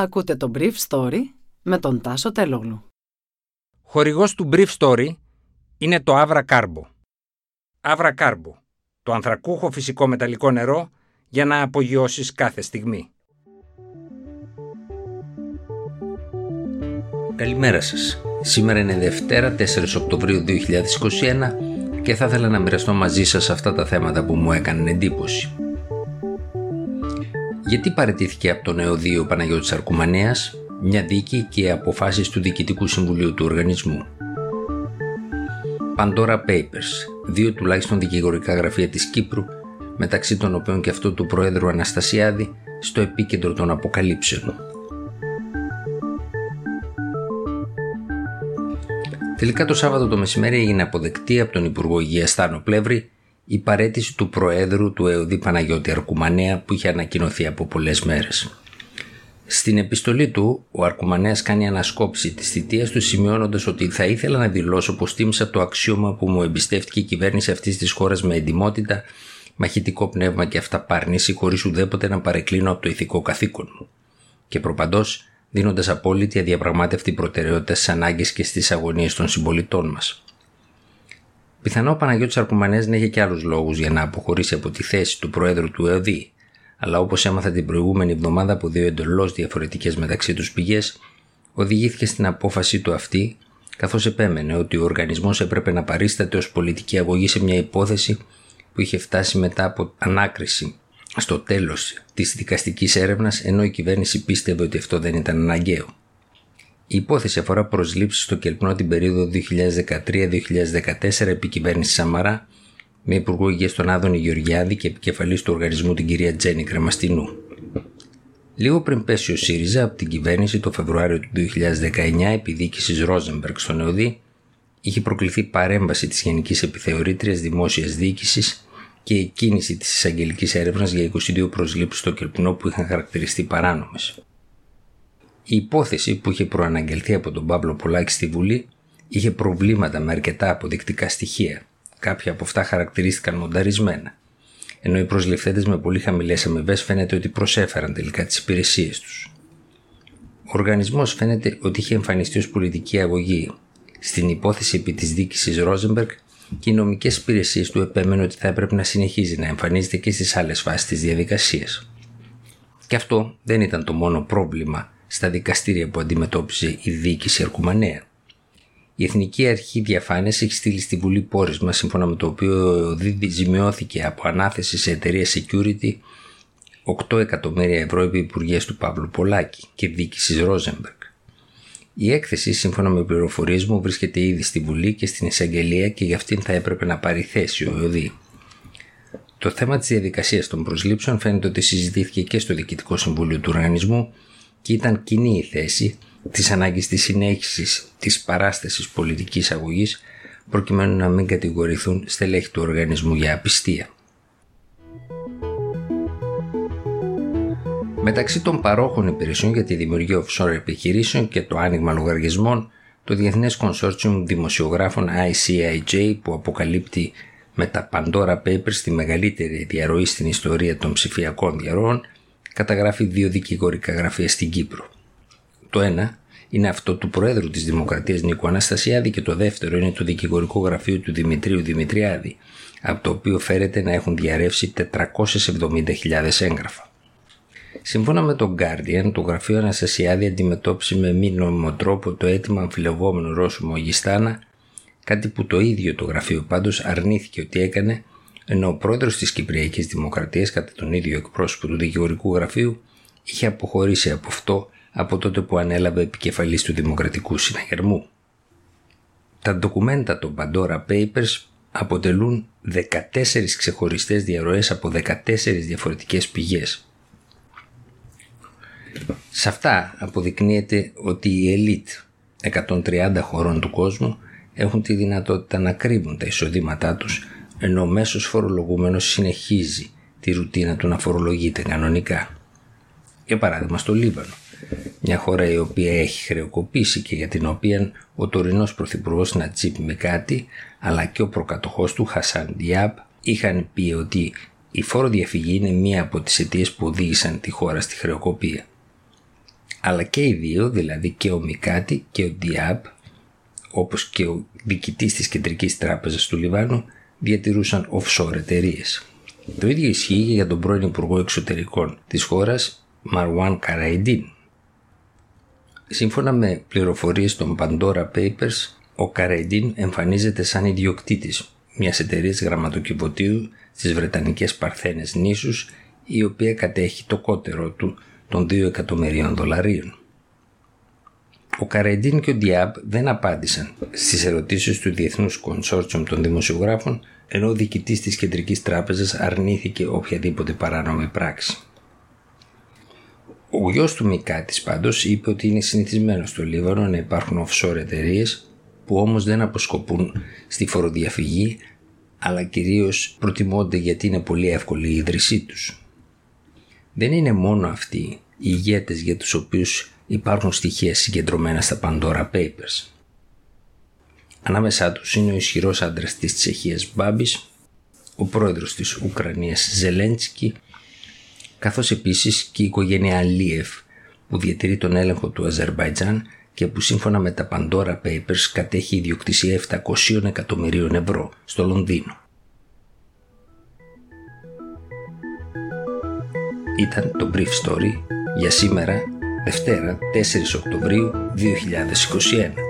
Ακούτε το Brief Story με τον Τάσο Τελόγλου. Χορηγός του Brief Story είναι το Avra Carbo. Avra Carbo, το ανθρακούχο φυσικό μεταλλικό νερό για να απογειώσεις κάθε στιγμή. Καλημέρα σας. Σήμερα είναι Δευτέρα 4 Οκτωβρίου 2021 και θα ήθελα να μοιραστώ μαζί σας αυτά τα θέματα που μου έκαναν εντύπωση. Γιατί παρετήθηκε από το νεοδείο Παναγιώτης Αρκουμανέας, μια δίκη και αποφάσεις του Διοικητικού Συμβουλίου του Οργανισμού; Pandora Papers, δύο τουλάχιστον δικηγορικά γραφεία της Κύπρου, μεταξύ των οποίων και αυτό του Προέδρου Αναστασιάδη, στο επίκεντρο των αποκαλύψεων. Τελικά το Σάββατο το μεσημέρι έγινε αποδεκτή από τον Υπουργό Υγείας Στάνο Πλεύρη η παρέτηση του Προέδρου του ΕΟΔΗ Παναγιώτη Αρκουμανέα που είχε ανακοινωθεί από πολλές μέρες. Στην επιστολή του, ο Αρκουμανέας κάνει ανασκόψη της θητείας του, σημειώνοντας ότι θα ήθελα να δηλώσω πως τίμησα το αξίωμα που μου εμπιστεύτηκε η κυβέρνηση αυτής της χώρας με εντυμότητα, μαχητικό πνεύμα και αυταπάρνηση, χωρίς ουδέποτε να παρεκκλίνω από το ηθικό καθήκον μου. Και προπαντός, δίνοντας απόλυτη αδιαπραγμάτευτη προτεραιότητα στις ανάγκες και στις αγωνίες των συμπολιτών μας. Πιθανό ο Παναγιώτης Αρκουμανές να είχε και άλλους λόγους για να αποχωρήσει από τη θέση του Προέδρου του ΕΟΔΗ, αλλά όπως έμαθα την προηγούμενη εβδομάδα από δύο εντελώ διαφορετικές μεταξύ τους πηγές, οδηγήθηκε στην απόφαση του αυτή, καθώς επέμενε ότι ο οργανισμός έπρεπε να παρίσταται ως πολιτική αγωγή σε μια υπόθεση που είχε φτάσει μετά από ανάκριση στο τέλος της δικαστικής έρευνας, ενώ η κυβέρνηση πίστευε ότι αυτό δεν ήταν αναγκαίο. Η υπόθεση αφορά προσλήψεις στο Κελπνό την περίοδο 2013-2014 επί κυβέρνηση Σαμαρά, με υπουργό υγείας τον Άδωνη Γεωργιάδη και επικεφαλής του οργανισμού την κυρία Τζένι Κρεμαστινού. Λίγο πριν πέσει ο ΣΥΡΙΖΑ από την κυβέρνηση το Φεβρουάριο του 2019 επί διοίκηση Ρόζεμπεργκ στον ΕΟΔΗ, είχε προκληθεί παρέμβαση της Γενικής Επιθεωρήτριας Δημόσιας Διοίκησης και η κίνηση της εισαγγελικής έρευνας για 22 προσλήψεις στο Κελπνό που είχαν χαρακτηριστεί παράνομες. Η υπόθεση που είχε προαναγγελθεί από τον Παύλο Πολάκη στη Βουλή είχε προβλήματα με αρκετά αποδεικτικά στοιχεία. Κάποια από αυτά χαρακτηρίστηκαν μονταρισμένα. Ενώ οι προσληφθέντες με πολύ χαμηλές αμοιβές φαίνεται ότι προσέφεραν τελικά τις υπηρεσίες τους. Ο οργανισμός φαίνεται ότι είχε εμφανιστεί ως πολιτική αγωγή. Στην υπόθεση επί της δίκηση Ρόζεμπεργκ και οι νομικές υπηρεσίες του επέμεναν ότι θα έπρεπε να συνεχίζει να εμφανίζεται και στις άλλες φάσεις της διαδικασίας. Και αυτό δεν ήταν το μόνο πρόβλημα στα δικαστήρια που αντιμετώπιζε η διοίκηση Αρκουμανέα. Η Εθνική Αρχή Διαφάνειας έχει στείλει στη Βουλή πόρισμα σύμφωνα με το οποίο ζημιώθηκε από ανάθεση σε εταιρεία security 8 εκατομμύρια ευρώ επί υπουργείας του Παύλου Πολάκη και διοίκησης Ρόζεμπεργκ. Η έκθεση, σύμφωνα με πληροφορίες μου, βρίσκεται ήδη στη Βουλή και στην εισαγγελία και για αυτήν θα έπρεπε να πάρει θέση ο ΕΟΔΗ. Το θέμα της διαδικασίας των προσλήψεων φαίνεται ότι συζητήθηκε και στο Διοικητικό Συμβούλιο του Οργανισμού και ήταν κοινή η θέση της ανάγκης της συνέχισης της παράστασης πολιτικής αγωγής προκειμένου να μην κατηγορηθούν στελέχη του οργανισμού για απιστία. Μεταξύ των παρόχων υπηρεσιών για τη δημιουργία offshore επιχειρήσεων και το άνοιγμα λογαριασμών, το Διεθνές Consortium Δημοσιογράφων ICIJ που αποκαλύπτει με τα Pandora Papers τη μεγαλύτερη διαρροή στην ιστορία των ψηφιακών διαρροών καταγράφει δύο δικηγορικά γραφεία στην Κύπρο. Το ένα είναι αυτό του Προέδρου της Δημοκρατίας Νίκου Αναστασιάδη και το δεύτερο είναι το δικηγορικό γραφείο του Δημητρίου Δημητριάδη, από το οποίο φέρεται να έχουν διαρρεύσει 470.000 έγγραφα. Σύμφωνα με τον Guardian, το γραφείο Αναστασιάδη αντιμετώπισε με μη νόμιμο τρόπο το αίτημα αμφιλεγόμενου Ρώσου Μογιστάνα, κάτι που το ίδιο το γραφείο πάντως αρνήθηκε ότι έκανε ενώ ο πρόεδρος της Κυπριακής Δημοκρατίας κατά τον ίδιο εκπρόσωπο του δικηγορικού γραφείου είχε αποχωρήσει από αυτό από τότε που ανέλαβε επικεφαλής του Δημοκρατικού Συναγερμού. Τα ντοκουμέντα των Pandora Papers αποτελούν 14 ξεχωριστές διαρροές από 14 διαφορετικές πηγές. Σε αυτά αποδεικνύεται ότι οι ελίτ 130 χωρών του κόσμου έχουν τη δυνατότητα να κρύβουν τα εισοδήματά τους ενώ ο μέσος φορολογούμενος συνεχίζει τη ρουτίνα του να φορολογείται κανονικά. Για παράδειγμα στο Λίβανο, μια χώρα η οποία έχει χρεοκοπήσει και για την οποία ο τωρινός πρωθυπουργός Νατσίπ κάτι, αλλά και ο προκατοχός του Χασάν Διάμπ είχαν πει ότι η φόρο διαφυγή είναι μία από τις αιτίες που οδήγησαν τη χώρα στη χρεοκοπία. Αλλά και οι δύο, δηλαδή και ο Μικάτη και ο Διάπ, όπως και ο διοικητής της Κεντρικής Τράπεζας του Λιβάνου, διατηρούσαν offshore εταιρείες. Το ίδιο ισχύει για τον πρώην Υπουργό Εξωτερικών της χώρας, Μαρουάν Καραϊντίν. Σύμφωνα με πληροφορίες των Pandora Papers, ο Καραϊντίν εμφανίζεται σαν ιδιοκτήτης μιας εταιρείας γραμματοκιβωτίου στις Βρετανικές Παρθένες νήσους η οποία κατέχει το κότερο του των 2 εκατομμυρίων δολαρίων. Ο Καραϊντίν και ο Διάμπ δεν απάντησαν στις ερωτήσεις του Διεθνούς Κονσόρτσιουμ των Δημοσιογράφων ενώ ο διοικητής της Κεντρικής Τράπεζας αρνήθηκε οποιαδήποτε παράνομη πράξη. Ο γιος του Μικάτης πάντως είπε ότι είναι συνηθισμένο στο Λίβανο να υπάρχουν offshore εταιρείες που όμως δεν αποσκοπούν στη φοροδιαφυγή αλλά κυρίως προτιμώνται γιατί είναι πολύ εύκολη η ίδρυσή τους. Δεν είναι μόνο αυτοί οι ηγέτες για τους οποίους υπάρχουν στοιχεία συγκεντρωμένα στα Pandora Papers. Ανάμεσά τους είναι ο ισχυρός άντρας της Τσεχίας Μπάμπης, ο πρόεδρος της Ουκρανίας Ζελέντσκι, καθώς επίσης και η οικογένεια Αλίεφ που διατηρεί τον έλεγχο του Αζερβαϊτζάν και που σύμφωνα με τα Pandora Papers κατέχει ιδιοκτησία 700 εκατομμυρίων ευρώ στο Λονδίνο. Ήταν το Brief Story για σήμερα, Δευτέρα 4 Οκτωβρίου 2021.